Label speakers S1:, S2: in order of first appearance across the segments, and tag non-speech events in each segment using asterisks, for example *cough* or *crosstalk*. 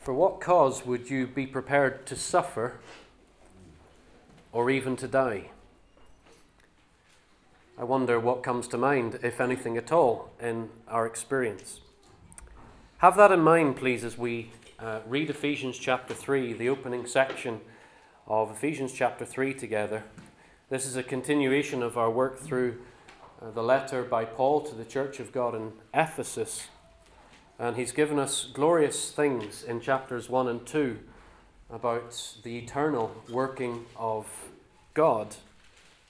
S1: For what cause would you be prepared to suffer or even to die? I wonder what comes to mind, if anything at all, in our experience. Have that in mind, please, as we uh, read Ephesians chapter 3, the opening section of Ephesians chapter 3 together. This is a continuation of our work through uh, the letter by Paul to the Church of God in Ephesus. And he's given us glorious things in chapters 1 and 2 about the eternal working of God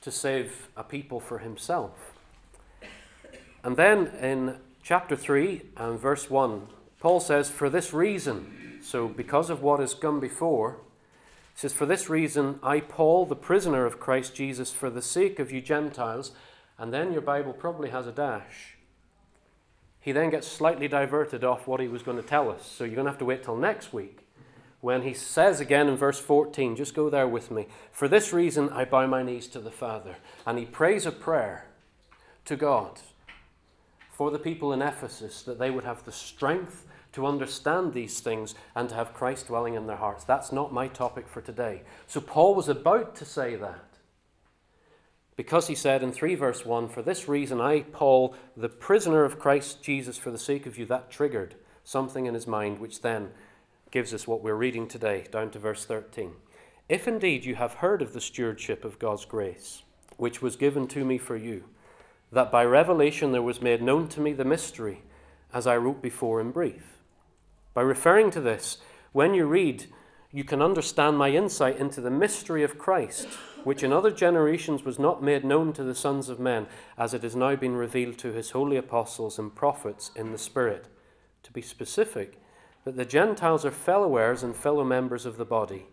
S1: to save a people for himself. And then in chapter 3 and verse 1, Paul says, For this reason, so because of what has come before, he says, For this reason, I, Paul, the prisoner of Christ Jesus, for the sake of you Gentiles, and then your Bible probably has a dash he then gets slightly diverted off what he was going to tell us. So you're going to have to wait till next week when he says again in verse 14, just go there with me. For this reason I bow my knees to the Father. And he prays a prayer to God for the people in Ephesus that they would have the strength to understand these things and to have Christ dwelling in their hearts. That's not my topic for today. So Paul was about to say that. Because he said in 3 verse 1, For this reason I, Paul, the prisoner of Christ Jesus, for the sake of you, that triggered something in his mind, which then gives us what we're reading today, down to verse 13. If indeed you have heard of the stewardship of God's grace, which was given to me for you, that by revelation there was made known to me the mystery, as I wrote before in brief. By referring to this, when you read, you can understand my insight into the mystery of Christ which in other generations was not made known to the sons of men, as it has now been revealed to his holy apostles and prophets in the Spirit. To be specific, that the Gentiles are fellow heirs and fellow members of the body,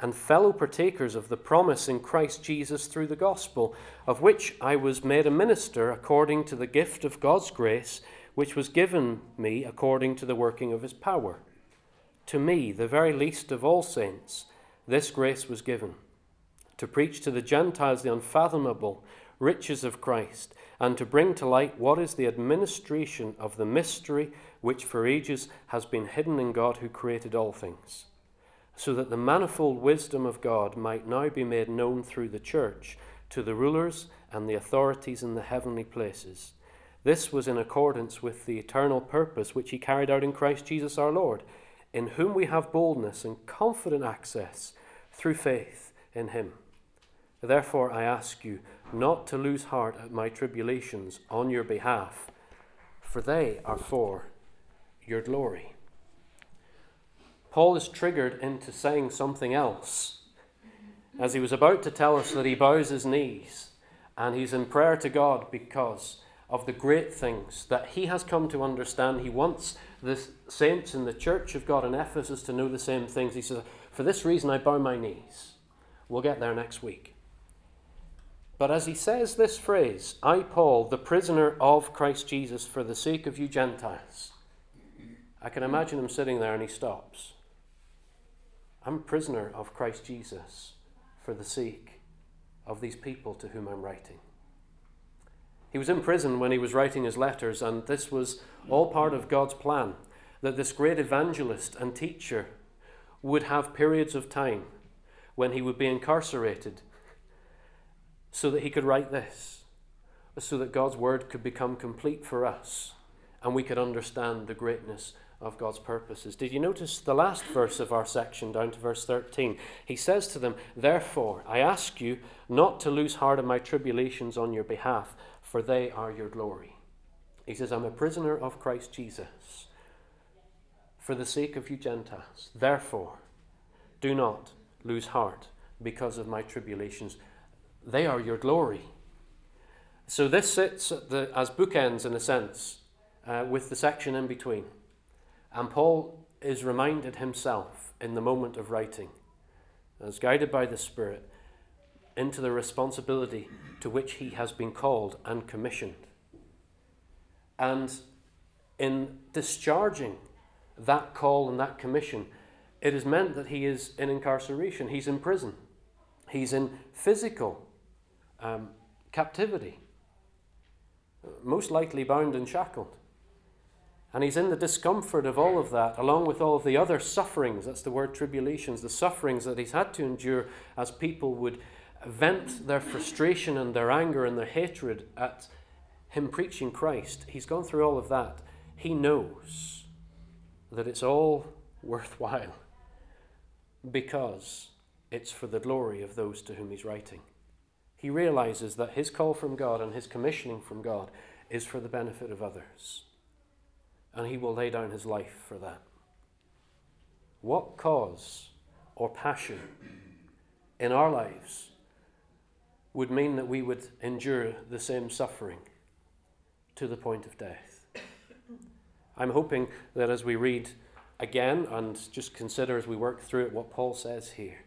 S1: and fellow partakers of the promise in Christ Jesus through the gospel, of which I was made a minister according to the gift of God's grace, which was given me according to the working of his power. To me, the very least of all saints, this grace was given to preach to the Gentiles the unfathomable riches of Christ, and to bring to light what is the administration of the mystery which for ages has been hidden in God who created all things, so that the manifold wisdom of God might now be made known through the church to the rulers and the authorities in the heavenly places. This was in accordance with the eternal purpose which he carried out in Christ Jesus our Lord, in whom we have boldness and confident access through faith in him. Therefore, I ask you not to lose heart at my tribulations on your behalf, for they are for your glory. Paul is triggered into saying something else as he was about to tell us that he bows his knees and he's in prayer to God because of the great things that he has come to understand. He wants the saints in the church of God in Ephesus to know the same things. He says, For this reason I bow my knees. We'll get there next week. But as he says this phrase, I, Paul, the prisoner of Christ Jesus for the sake of you Gentiles, I can imagine him sitting there and he stops. I'm a prisoner of Christ Jesus for the sake of these people to whom I'm writing. He was in prison when he was writing his letters, and this was all part of God's plan that this great evangelist and teacher would have periods of time when he would be incarcerated so that he could write this, so that God's word could become complete for us and we could understand the greatness of God's purposes. Did you notice the last verse of our section, down to verse 13? He says to them, Therefore, I ask you not to lose heart in my tribulations on your behalf, for they are your glory. He says, I'm a prisoner of Christ Jesus for the sake of you Gentiles. Therefore, do not lose heart because of my tribulations. They are your glory. So this sits the, as bookends, in a sense, uh, with the section in between. And Paul is reminded himself in the moment of writing, as guided by the Spirit, into the responsibility to which he has been called and commissioned. And in discharging that call and that commission, it is meant that he is in incarceration, he's in prison, he's in physical um, captivity, most likely bound and shackled. And he's in the discomfort of all of that, along with all of the other sufferings. That's the word tribulations, the sufferings that he's had to endure as people would vent their frustration and their anger and their hatred at him preaching Christ. He's gone through all of that. He knows that it's all worthwhile because it's for the glory of those to whom he's writing. He realizes that his call from God and his commissioning from God is for the benefit of others. And he will lay down his life for that. What cause or passion in our lives would mean that we would endure the same suffering to the point of death? I'm hoping that as we read again and just consider as we work through it what Paul says here,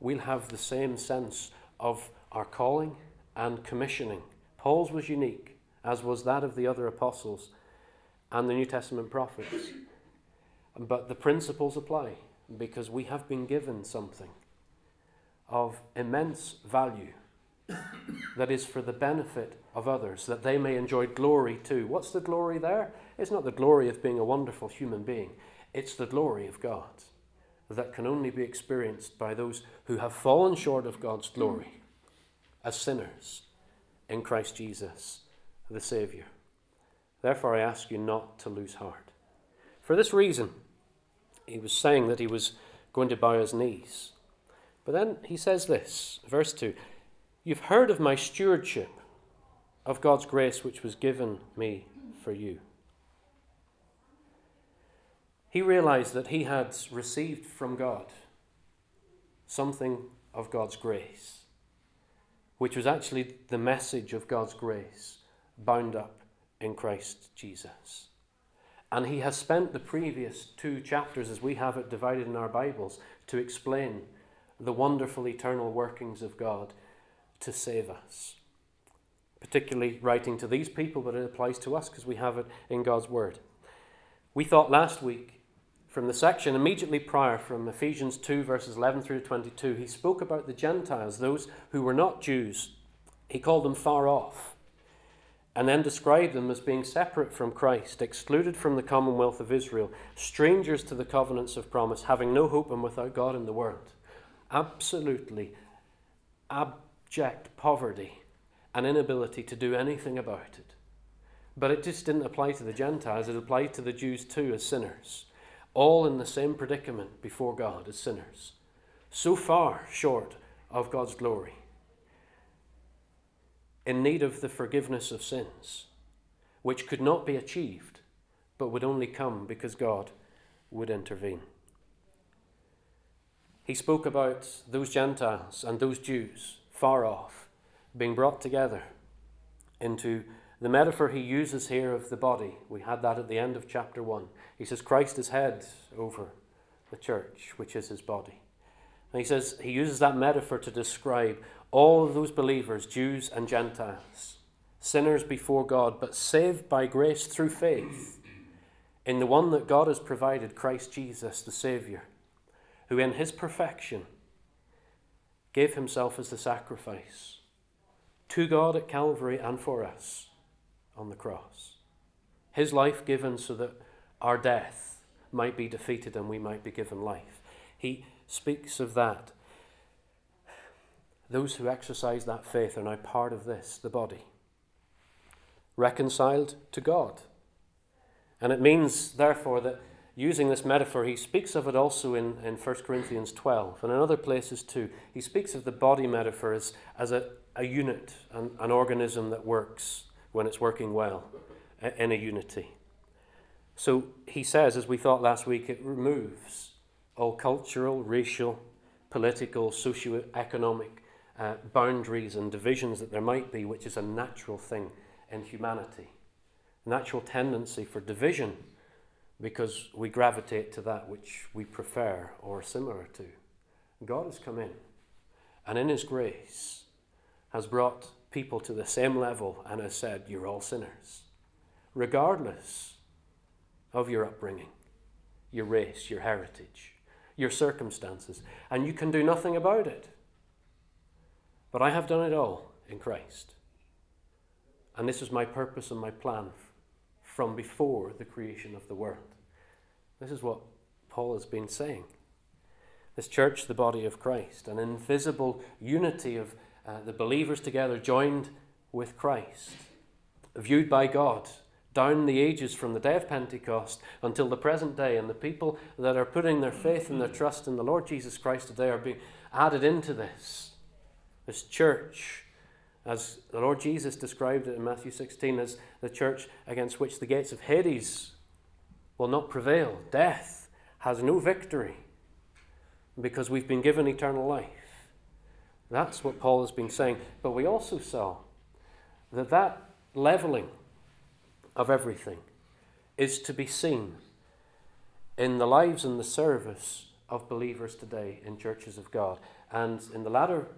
S1: we'll have the same sense of our calling and commissioning. Paul's was unique, as was that of the other apostles and the New Testament prophets. But the principles apply because we have been given something of immense value that is for the benefit of others, that they may enjoy glory too. What's the glory there? It's not the glory of being a wonderful human being, it's the glory of God that can only be experienced by those who have fallen short of God's glory as sinners in Christ Jesus, the Saviour. Therefore, I ask you not to lose heart. For this reason, he was saying that he was going to bow his knees. But then he says this, verse 2 You've heard of my stewardship of God's grace which was given me for you. He realized that he had received from God something of God's grace, which was actually the message of God's grace bound up in Christ Jesus. And he has spent the previous two chapters, as we have it divided in our Bibles, to explain the wonderful eternal workings of God to save us. Particularly writing to these people, but it applies to us because we have it in God's Word. We thought last week from the section immediately prior, from Ephesians 2, verses 11 through 22, he spoke about the Gentiles, those who were not Jews. He called them far off and then described them as being separate from Christ, excluded from the commonwealth of Israel, strangers to the covenants of promise, having no hope and without God in the world. Absolutely abject poverty and inability to do anything about it. But it just didn't apply to the Gentiles, it applied to the Jews too as sinners, all in the same predicament before God as sinners, so far short of God's glory in need of the forgiveness of sins, which could not be achieved, but would only come because God would intervene. He spoke about those Gentiles and those Jews far off being brought together into the metaphor he uses here of the body. We had that at the end of chapter 1. He says, Christ is head over the church, which is his body. And he says, he uses that metaphor to describe all of those believers, Jews and Gentiles, sinners before God, but saved by grace through faith in the one that God has provided, Christ Jesus, the Saviour, who in his perfection gave himself as the sacrifice to God at Calvary and for us on the cross. His life given so that our death might be defeated and we might be given life. He speaks of that those who exercise that faith are now part of this, the body, reconciled to God. And it means, therefore, that using this metaphor, he speaks of it also in, in 1 Corinthians 12 and in other places too. He speaks of the body metaphor as, as a, a unit, an, an organism that works when it's working well in a unity. So he says, as we thought last week, it removes all cultural, racial, political, socio-economic uh, boundaries and divisions that there might be, which is a natural thing in humanity. Natural tendency for division because we gravitate to that which we prefer or similar to. God has come in and in His grace has brought people to the same level and has said, You're all sinners, regardless of your upbringing, your race, your heritage, your circumstances, and you can do nothing about it. But I have done it all in Christ. And this is my purpose and my plan from before the creation of the world. This is what Paul has been saying. This church, the body of Christ, an invisible unity of uh, the believers together joined with Christ, viewed by God down the ages from the day of Pentecost until the present day. And the people that are putting their faith and their trust in the Lord Jesus Christ today are being added into this. This church, as the Lord Jesus described it in Matthew 16, as the church against which the gates of Hades will not prevail. Death has no victory because we've been given eternal life. That's what Paul has been saying. But we also saw that that leveling of everything is to be seen in the lives and the service of believers today in churches of God. And in the latter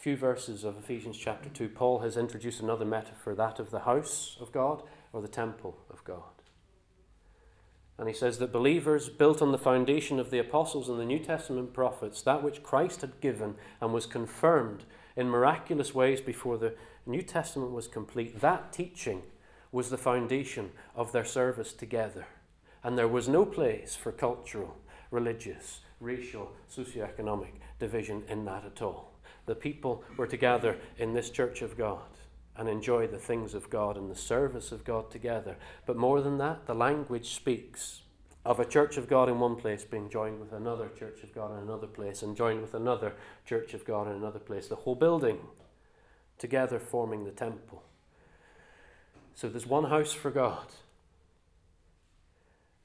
S1: few verses of Ephesians chapter 2, Paul has introduced another metaphor, that of the house of God or the temple of God. And he says that believers built on the foundation of the apostles and the New Testament prophets, that which Christ had given and was confirmed in miraculous ways before the New Testament was complete, that teaching was the foundation of their service together. And there was no place for cultural, religious, racial, socioeconomic division in that at all. The people were together in this church of God and enjoy the things of God and the service of God together. But more than that, the language speaks of a church of God in one place being joined with another church of God in another place and joined with another church of God in another place. The whole building together forming the temple. So there's one house for God.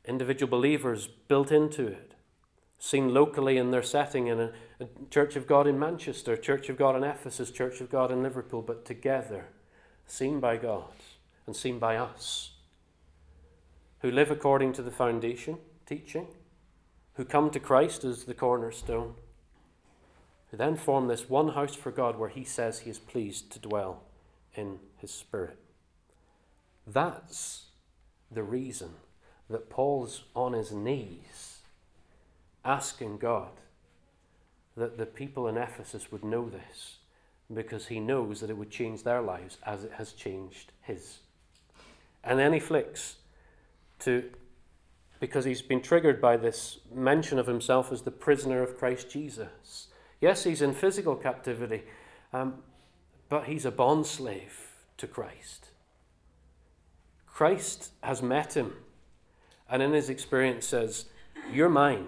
S1: Individual believers built into it, seen locally in their setting in a, a, Church of God in Manchester, Church of God in Ephesus, Church of God in Liverpool, but together, seen by God and seen by us, who live according to the foundation teaching, who come to Christ as the cornerstone, who then form this one house for God where He says He is pleased to dwell in His Spirit. That's the reason that Paul's on his knees asking God that the people in Ephesus would know this because he knows that it would change their lives as it has changed his. And then he flicks to, because he's been triggered by this mention of himself as the prisoner of Christ Jesus. Yes, he's in physical captivity, um, but he's a bondslave to Christ. Christ has met him and in his experience says, You're mine.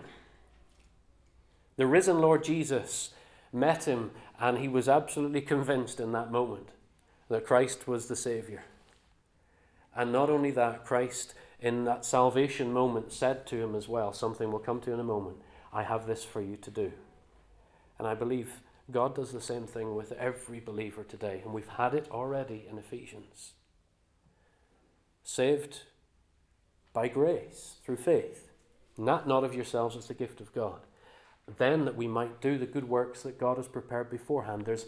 S1: The risen Lord Jesus met him and he was absolutely convinced in that moment that Christ was the Savior. And not only that, Christ, in that salvation moment, said to him as well something we'll come to in a moment I have this for you to do. And I believe God does the same thing with every believer today. And we've had it already in Ephesians saved by grace through faith, not not of yourselves as the gift of God. Then that we might do the good works that God has prepared beforehand. There's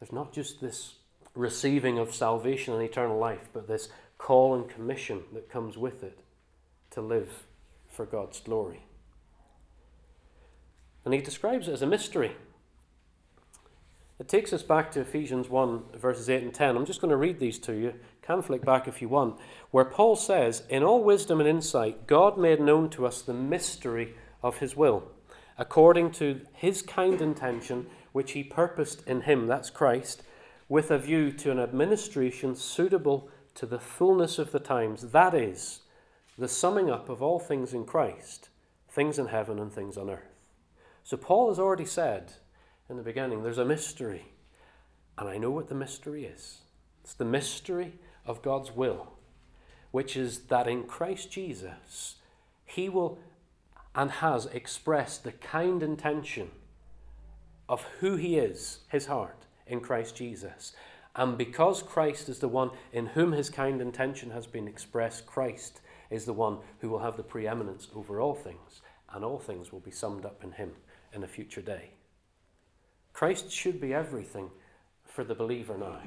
S1: there's not just this receiving of salvation and eternal life, but this call and commission that comes with it to live for God's glory. And he describes it as a mystery. It takes us back to Ephesians 1, verses 8 and 10. I'm just going to read these to you. Can flick back if you want. Where Paul says, In all wisdom and insight, God made known to us the mystery of his will, according to his kind intention, which he purposed in him, that's Christ, with a view to an administration suitable to the fullness of the times. That is, the summing up of all things in Christ, things in heaven and things on earth. So Paul has already said, in the beginning. There's a mystery. And I know what the mystery is it's the mystery of God's will, which is that in Christ Jesus, He will and has expressed the kind intention of who He is, His heart, in Christ Jesus. And because Christ is the one in whom His kind intention has been expressed, Christ is the one who will have the preeminence over all things, and all things will be summed up in Him in a future day. Christ should be everything for the believer now.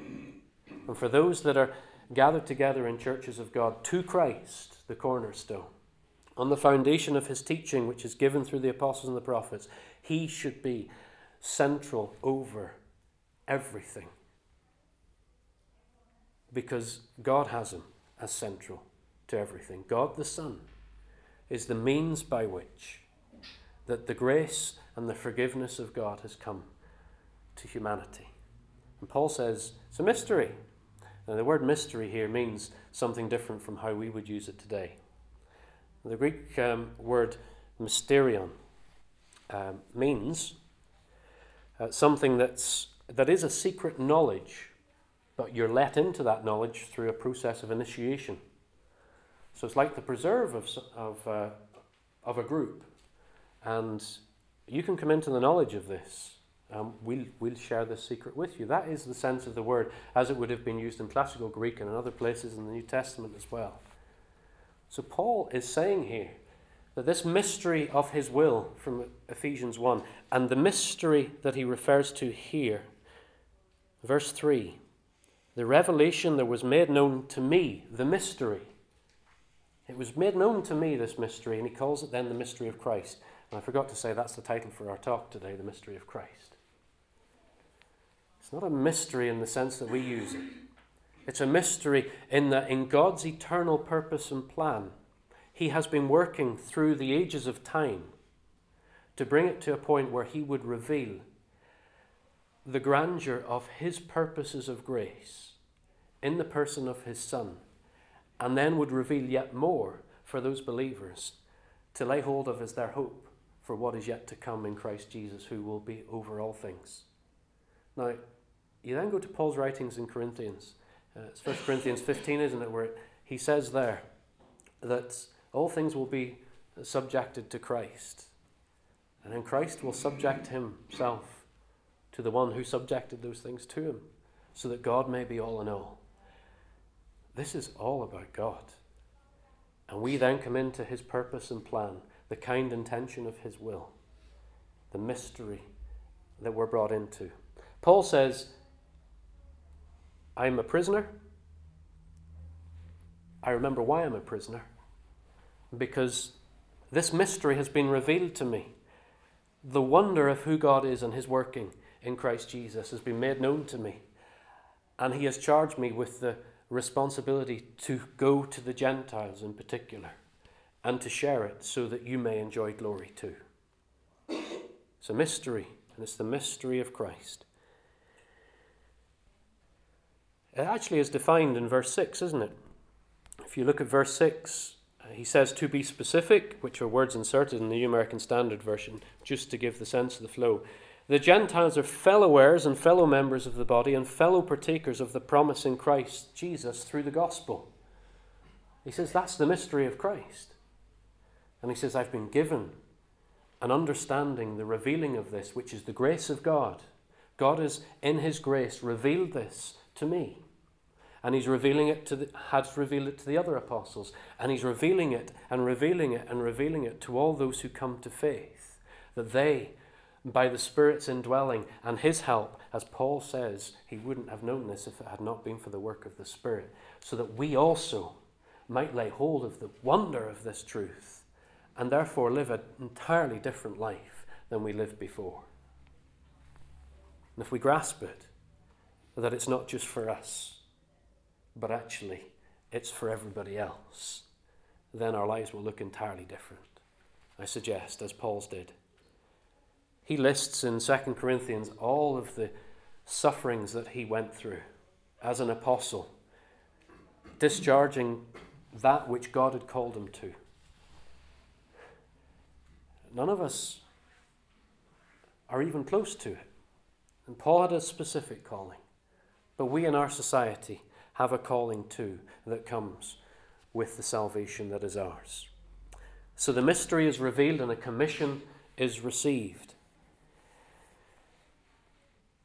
S1: And for those that are gathered together in churches of God to Christ, the cornerstone, on the foundation of his teaching, which is given through the apostles and the prophets, he should be central over everything. Because God has him as central to everything. God the Son is the means by which that the grace and the forgiveness of God has come to humanity. And Paul says it's a mystery. Now, the word mystery here means something different from how we would use it today. The Greek um, word mysterion um, means uh, something that's, that is a secret knowledge, but you're let into that knowledge through a process of initiation. So it's like the preserve of, of, uh, of a group. And you can come into the knowledge of this. Um, we'll, we'll share this secret with you. That is the sense of the word as it would have been used in classical Greek and in other places in the New Testament as well. So Paul is saying here that this mystery of his will from Ephesians 1 and the mystery that he refers to here, verse 3, the revelation that was made known to me, the mystery. It was made known to me, this mystery, and he calls it then the mystery of Christ. And I forgot to say that's the title for our talk today, the mystery of Christ. It's not a mystery in the sense that we use it. It's a mystery in that in God's eternal purpose and plan, He has been working through the ages of time to bring it to a point where He would reveal the grandeur of His purposes of grace in the person of His Son, and then would reveal yet more for those believers to lay hold of as their hope for what is yet to come in Christ Jesus, who will be over all things. Now, you then go to Paul's writings in Corinthians uh, it's 1 Corinthians 15, isn't it, where he says there that all things will be subjected to Christ. And then Christ will subject himself to the one who subjected those things to him, so that God may be all in all. This is all about God. And we then come into his purpose and plan, the kind intention of his will, the mystery that we're brought into. Paul says, I'm a prisoner. I remember why I'm a prisoner. Because this mystery has been revealed to me. The wonder of who God is and his working in Christ Jesus has been made known to me. And he has charged me with the responsibility to go to the Gentiles in particular and to share it so that you may enjoy glory too. It's a mystery, and it's the mystery of Christ. It actually is defined in verse 6, isn't it? If you look at verse 6, uh, he says to be specific, which are words inserted in the New American Standard Version, just to give the sense of the flow. The Gentiles are fellow heirs and fellow members of the body and fellow partakers of the promise in Christ Jesus through the gospel. He says that's the mystery of Christ. And he says, I've been given an understanding, the revealing of this, which is the grace of God. God has, in his grace, revealed this to me. And he's revealing it to the, revealed it to the other apostles. And he's revealing it and revealing it and revealing it to all those who come to faith. That they, by the Spirit's indwelling and his help, as Paul says, he wouldn't have known this if it had not been for the work of the Spirit. So that we also might lay hold of the wonder of this truth and therefore live an entirely different life than we lived before. And if we grasp it, that it's not just for us but actually it's for everybody else, then our lives will look entirely different. I suggest, as Paul's did. He lists in 2 Corinthians all of the sufferings that he went through as an apostle, discharging that which God had called him to. None of us are even close to it. And Paul had a specific calling. But we in our society have a calling too that comes with the salvation that is ours. So the mystery is revealed and a commission is received.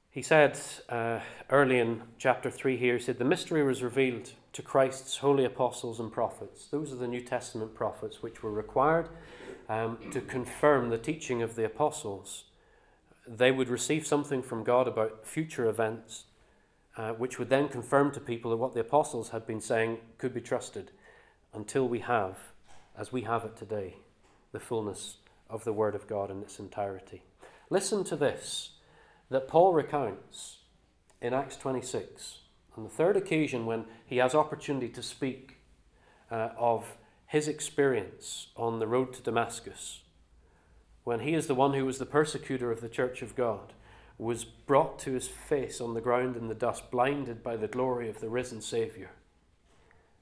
S1: He said uh, early in chapter 3 here, he said, The mystery was revealed to Christ's holy apostles and prophets. Those are the New Testament prophets which were required um, to confirm the teaching of the apostles. They would receive something from God about future events uh, which would then confirm to people that what the apostles had been saying could be trusted until we have, as we have it today, the fullness of the Word of God in its entirety. Listen to this that Paul recounts in Acts 26, on the third occasion when he has opportunity to speak uh, of his experience on the road to Damascus, when he is the one who was the persecutor of the church of God, was brought to his face on the ground in the dust, blinded by the glory of the risen Saviour.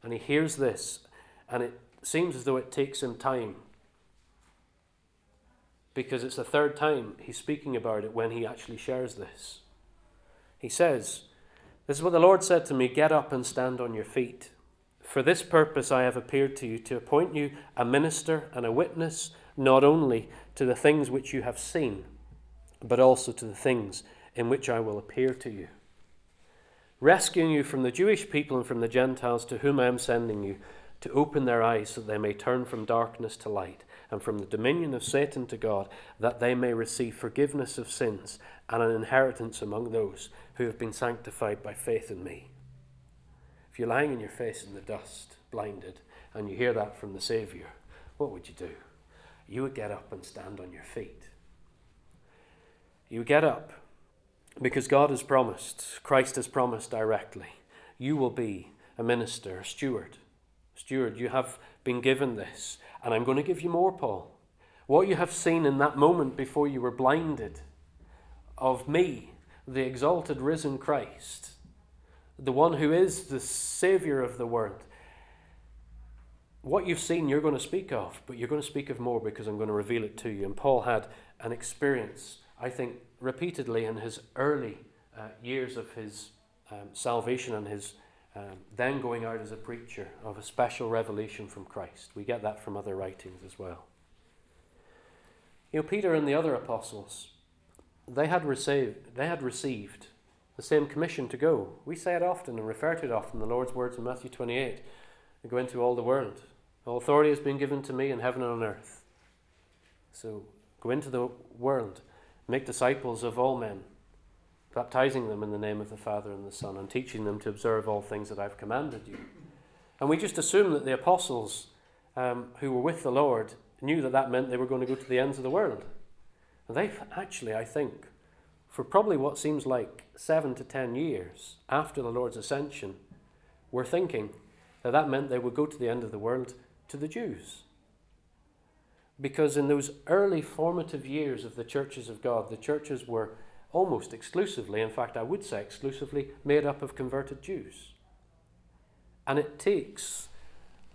S1: And he hears this, and it seems as though it takes him time because it's the third time he's speaking about it when he actually shares this. He says, This is what the Lord said to me Get up and stand on your feet. For this purpose I have appeared to you, to appoint you a minister and a witness, not only to the things which you have seen, but also to the things in which I will appear to you. Rescuing you from the Jewish people and from the Gentiles to whom I am sending you, to open their eyes so that they may turn from darkness to light and from the dominion of Satan to God, that they may receive forgiveness of sins and an inheritance among those who have been sanctified by faith in me. If you're lying on your face in the dust, blinded, and you hear that from the Saviour, what would you do? You would get up and stand on your feet. You get up because God has promised, Christ has promised directly, you will be a minister, a steward. Steward, you have been given this. And I'm going to give you more, Paul. What you have seen in that moment before you were blinded of me, the exalted risen Christ, the one who is the Savior of the world. What you've seen, you're going to speak of, but you're going to speak of more because I'm going to reveal it to you. And Paul had an experience, I think, repeatedly in his early uh, years of his um, salvation and his um, then going out as a preacher of a special revelation from Christ. We get that from other writings as well. You know, Peter and the other apostles, they had received, they had received the same commission to go. We say it often and refer to it often, the Lord's words in Matthew 28 go into all the world. All authority has been given to me in heaven and on earth. So go into the world, make disciples of all men, baptizing them in the name of the Father and the Son, and teaching them to observe all things that I've commanded you. And we just assume that the apostles um, who were with the Lord knew that that meant they were going to go to the ends of the world. And they actually, I think, for probably what seems like seven to ten years after the Lord's ascension, were thinking that that meant they would go to the end of the world to the Jews. Because in those early formative years of the churches of God, the churches were almost exclusively, in fact, I would say exclusively, made up of converted Jews. And it takes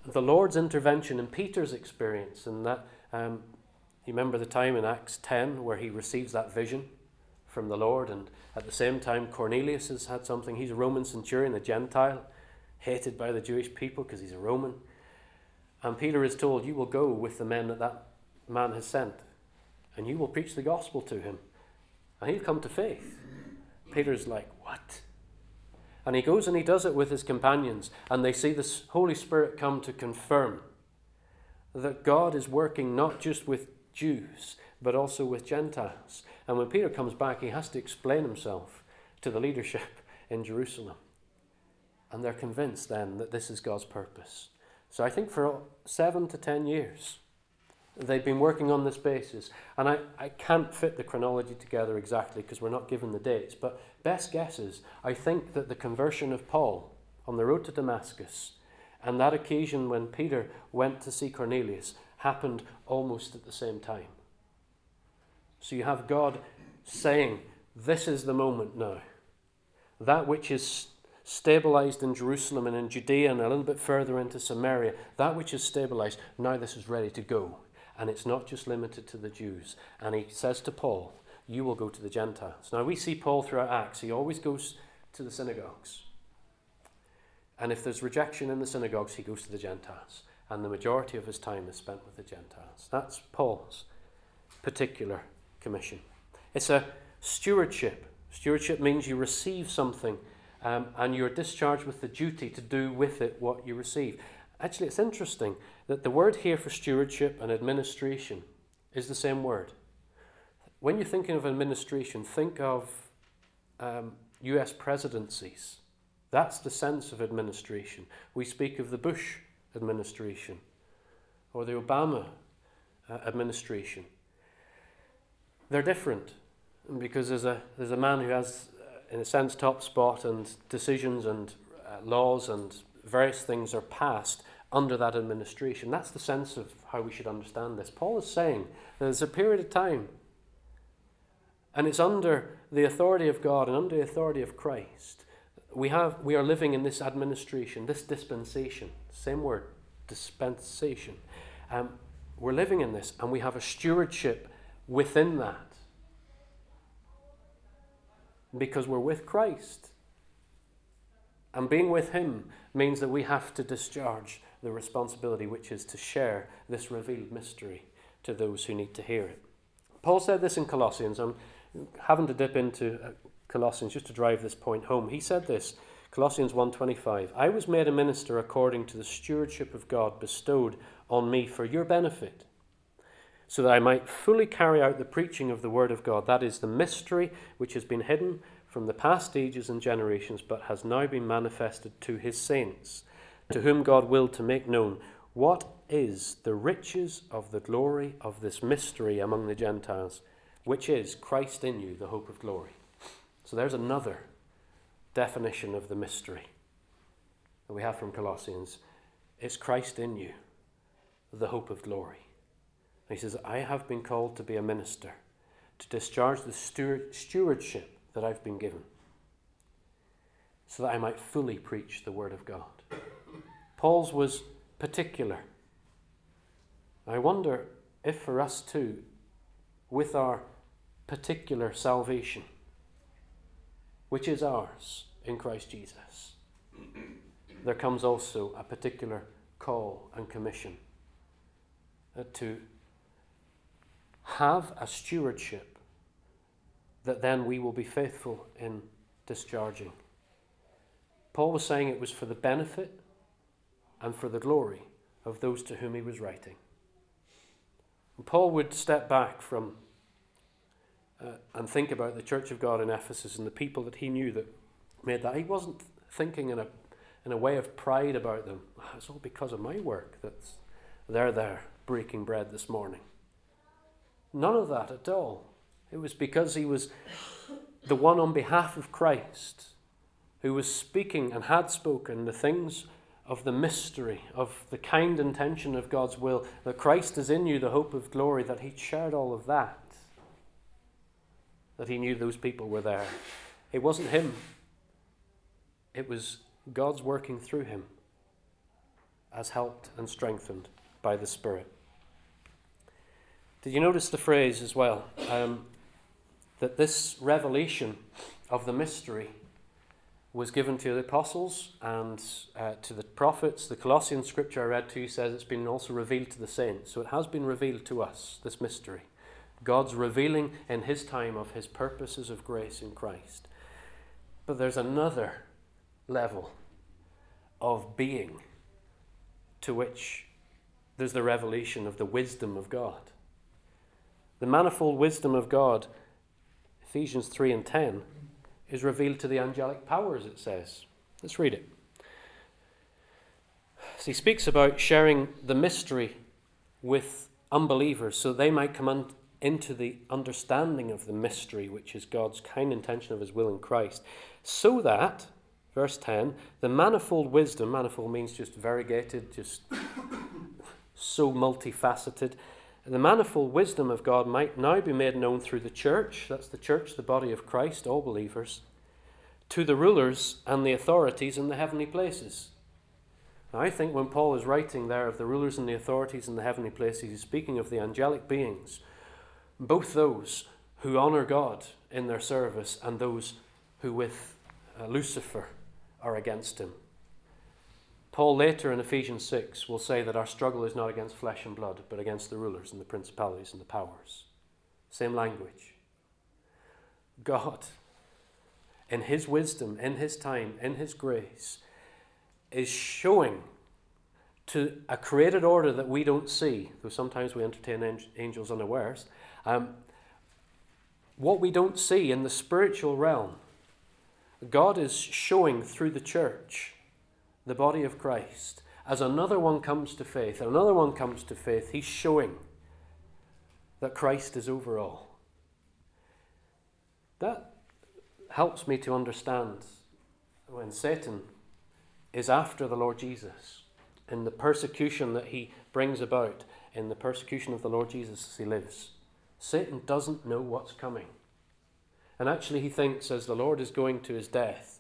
S1: the Lord's intervention in Peter's experience, and that um, you remember the time in Acts 10 where he receives that vision from the Lord, and at the same time, Cornelius has had something. He's a Roman centurion, a Gentile, hated by the Jewish people because he's a Roman. And Peter is told, You will go with the men at that man has sent, and you will preach the gospel to him and he'll come to faith. Peter's like, What? And he goes and he does it with his companions, and they see the Holy Spirit come to confirm that God is working not just with Jews, but also with Gentiles. And when Peter comes back, he has to explain himself to the leadership *laughs* in Jerusalem. And they're convinced then that this is God's purpose. So I think for seven to ten years, They've been working on this basis. And I, I can't fit the chronology together exactly because we're not given the dates. But best guesses, I think that the conversion of Paul on the road to Damascus and that occasion when Peter went to see Cornelius happened almost at the same time. So you have God saying, This is the moment now. That which is stabilized in Jerusalem and in Judea and a little bit further into Samaria, that which is stabilized, now this is ready to go. And it's not just limited to the Jews. And he says to Paul, You will go to the Gentiles. Now, we see Paul throughout Acts, he always goes to the synagogues. And if there's rejection in the synagogues, he goes to the Gentiles. And the majority of his time is spent with the Gentiles. That's Paul's particular commission. It's a stewardship. Stewardship means you receive something um, and you're discharged with the duty to do with it what you receive. Actually, it's interesting that the word here for stewardship and administration is the same word. When you're thinking of administration, think of um, US presidencies. That's the sense of administration. We speak of the Bush administration or the Obama uh, administration. They're different because there's a, there's a man who has, uh, in a sense, top spot and decisions and uh, laws and various things are passed under that administration. That's the sense of how we should understand this. Paul is saying there's a period of time, and it's under the authority of God and under the authority of Christ. We, have, we are living in this administration, this dispensation, same word, dispensation. Um, we're living in this, and we have a stewardship within that because we're with Christ. And being with Him means that we have to discharge the responsibility, which is to share this revealed mystery to those who need to hear it. Paul said this in Colossians. I'm having to dip into uh, Colossians just to drive this point home. He said this, Colossians 1:25, "I was made a minister according to the stewardship of God bestowed on me for your benefit." so that I might fully carry out the preaching of the Word of God. That is the mystery which has been hidden from the past ages and generations, but has now been manifested to his saints, to whom God willed to make known what is the riches of the glory of this mystery among the Gentiles, which is Christ in you, the hope of glory. So there's another definition of the mystery that we have from Colossians. It's Christ in you, the hope of glory. And he says, I have been called to be a minister, to discharge the steward, stewardship that I've been given, so that I might fully preach the Word of God. Paul's was particular. I wonder if for us too, with our particular salvation, which is ours in Christ Jesus, there comes also a particular call and commission uh, to have a stewardship that then we will be faithful in discharging. Paul was saying it was for the benefit and for the glory of those to whom he was writing. And Paul would step back from uh, and think about the church of God in Ephesus and the people that he knew that made that. He wasn't thinking in a, in a way of pride about them. Ah, it's all because of my work that they're there breaking bread this morning. None of that at all. It was because he was the one on behalf of Christ who was speaking and had spoken the things of the mystery, of the kind intention of God's will, that Christ is in you, the hope of glory, that he shared all of that, that he knew those people were there. It wasn't him, it was God's working through him as helped and strengthened by the Spirit. Did you notice the phrase as well? Um, that this revelation of the mystery was given to the apostles and uh, to the prophets. The Colossian scripture I read to you says it's been also revealed to the saints. So it has been revealed to us, this mystery. God's revealing in His time of His purposes of grace in Christ. But there's another level of being to which there's the revelation of the wisdom of God. The manifold wisdom of God, Ephesians 3 and 10, is revealed to the angelic powers, it says. Let's read it. So he speaks about sharing the mystery with unbelievers so they might come un- into the understanding of the mystery, which is God's kind intention of his will in Christ, so that, verse 10, the manifold wisdom, manifold means just variegated, just *laughs* so multifaceted, the manifold wisdom of God might now be made known through the church, that's the church, the body of Christ, all believers, to the rulers and the authorities in the heavenly places. Now, I think when Paul is writing there of the rulers and the authorities in the heavenly places, he's speaking of the angelic beings, both those who honor God in their service and those who, with uh, Lucifer, are against him. Paul later in Ephesians 6 will say that our struggle is not against flesh and blood, but against the rulers and the principalities and the powers. Same language. God, in His wisdom, in His time, in His grace, is showing to a created order that we don't see, though sometimes we entertain angels unawares, um, what we don't see in the spiritual realm, God is showing through the church the body of Christ, as another one comes to faith, another one comes to faith, he's showing that Christ is over all. That helps me to understand when Satan is after the Lord Jesus in the persecution that he brings about, in the persecution of the Lord Jesus as he lives. Satan doesn't know what's coming. And actually, he thinks as the Lord is going to his death,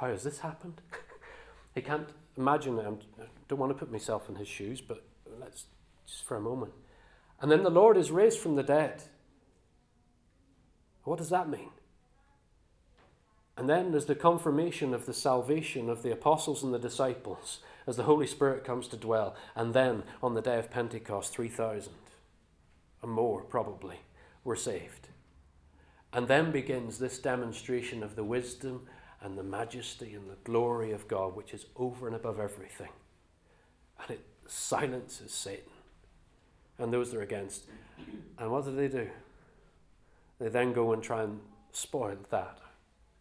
S1: how has this happened? *laughs* he can't imagine. I don't want to put myself in his shoes, but let's just for a moment. And then the Lord is raised from the dead. What does that mean? And then there's the confirmation of the salvation of the apostles and the disciples as the Holy Spirit comes to dwell. And then on the day of Pentecost, 3,000 and more probably were saved. And then begins this demonstration of the wisdom and the majesty and the glory of God, which is over and above everything. And it silences Satan and those they're against. And what do they do? They then go and try and spoil that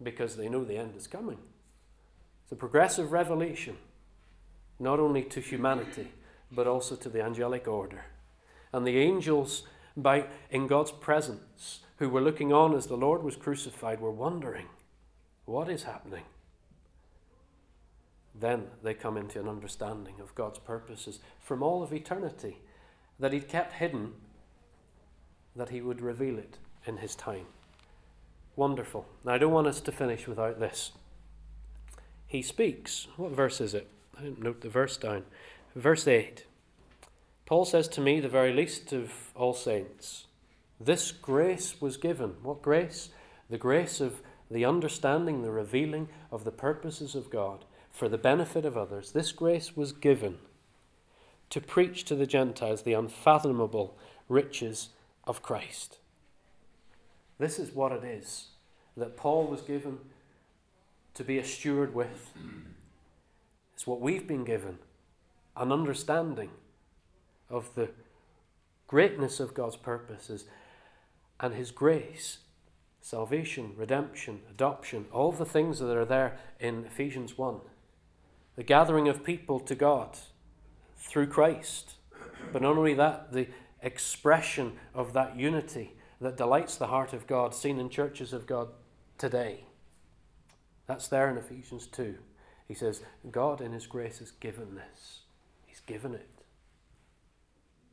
S1: because they know the end is coming. It's a progressive revelation, not only to humanity, but also to the angelic order. And the angels, by, in God's presence, who were looking on as the Lord was crucified, were wondering, what is happening? Then they come into an understanding of God's purposes from all of eternity that He'd kept hidden, that He would reveal it in His time. Wonderful. Now, I don't want us to finish without this. He speaks. What verse is it? I didn't note the verse down. Verse 8. Paul says to me, the very least of all saints, this grace was given. What grace? The grace of the understanding, the revealing of the purposes of God for the benefit of others. This grace was given to preach to the Gentiles the unfathomable riches of Christ. This is what it is that Paul was given to be a steward with. It's what we've been given an understanding of the greatness of God's purposes and His grace, salvation, redemption, adoption, all the things that are there in Ephesians 1. The gathering of people to God through Christ. But not only that, the expression of that unity that delights the heart of God, seen in churches of God today. That's there in Ephesians 2. He says, God in His grace has given this. He's given it.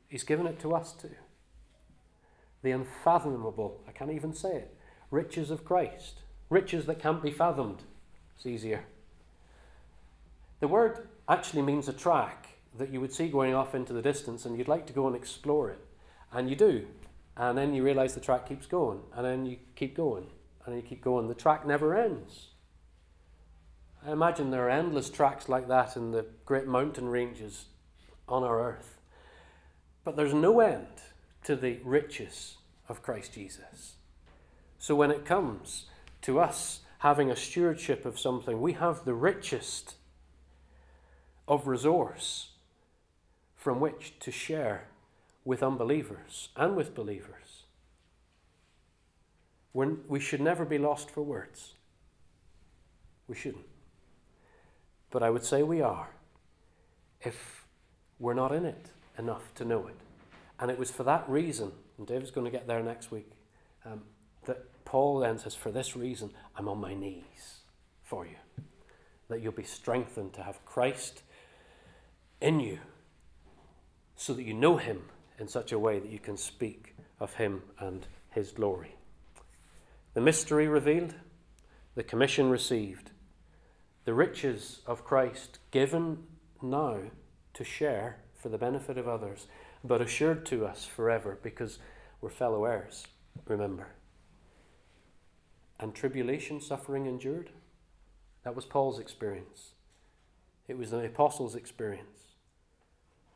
S1: He's given it to us too. The unfathomable, I can't even say it, riches of Christ. Riches that can't be fathomed. It's easier. The word actually means a track that you would see going off into the distance and you'd like to go and explore it. And you do. And then you realize the track keeps going, and then you keep going, and then you keep going. The track never ends. I imagine there are endless tracks like that in the great mountain ranges on our earth. But there's no end to the riches of Christ Jesus. So when it comes to us having a stewardship of something, we have the richest of resource from which to share with unbelievers and with believers. We're, we should never be lost for words. We shouldn't. But I would say we are if we're not in it enough to know it. And it was for that reason, and David's going to get there next week, um, Paul then says, For this reason, I'm on my knees for you. That you'll be strengthened to have Christ in you so that you know him in such a way that you can speak of him and his glory. The mystery revealed, the commission received, the riches of Christ given now to share for the benefit of others, but assured to us forever because we're fellow heirs, remember. And tribulation, suffering endured, that was Paul's experience. It was the apostles' experience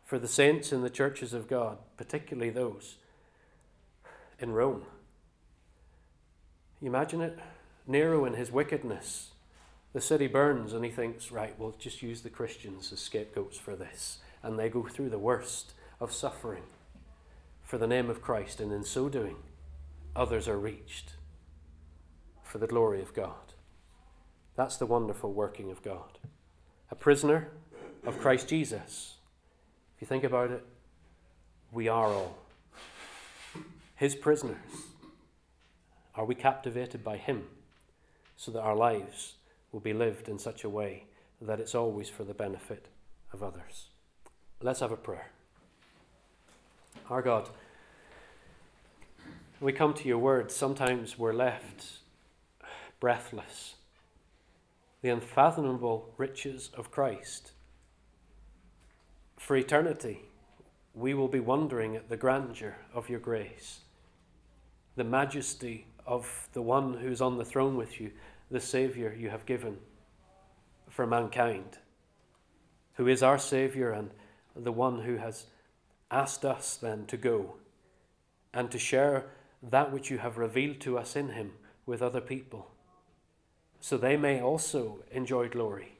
S1: for the saints in the churches of God, particularly those in Rome. You imagine it? Nero in his wickedness. The city burns, and he thinks, right, we'll just use the Christians as scapegoats for this. And they go through the worst of suffering for the name of Christ, and in so doing, others are reached for the glory of God. That's the wonderful working of God. A prisoner of Christ Jesus if you think about it, we are all His prisoners. Are we captivated by Him so that our lives will be lived in such a way that it's always for the benefit of others. Let's have a prayer. Our God, we come to your word, sometimes we're left breathless. The unfathomable riches of Christ. For eternity, we will be wondering at the grandeur of your grace, the majesty of the one who's on the throne with you, the Saviour you have given for mankind, who is our Saviour and the one who has asked us then to go and to share that which you have revealed to us in him with other people, so they may also enjoy glory.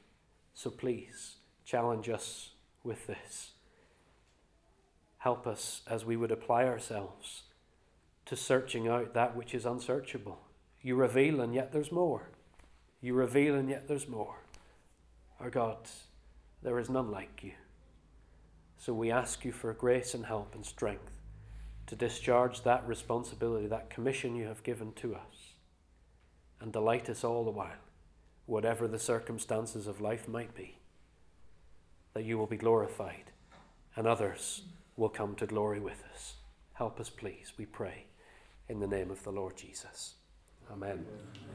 S1: So please challenge us with this. Help us as we would apply ourselves to searching out that which is unsearchable. You reveal, and yet there's more. You reveal, and yet there's more. Our God, there is none like you. So we ask you for grace and help and strength to discharge that responsibility, that commission you have given to us, and delight us all the while, whatever the circumstances of life might be, that you will be glorified and others will come to glory with us. Help us, please, we pray, in the name of the Lord Jesus. Amen.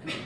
S1: Amen.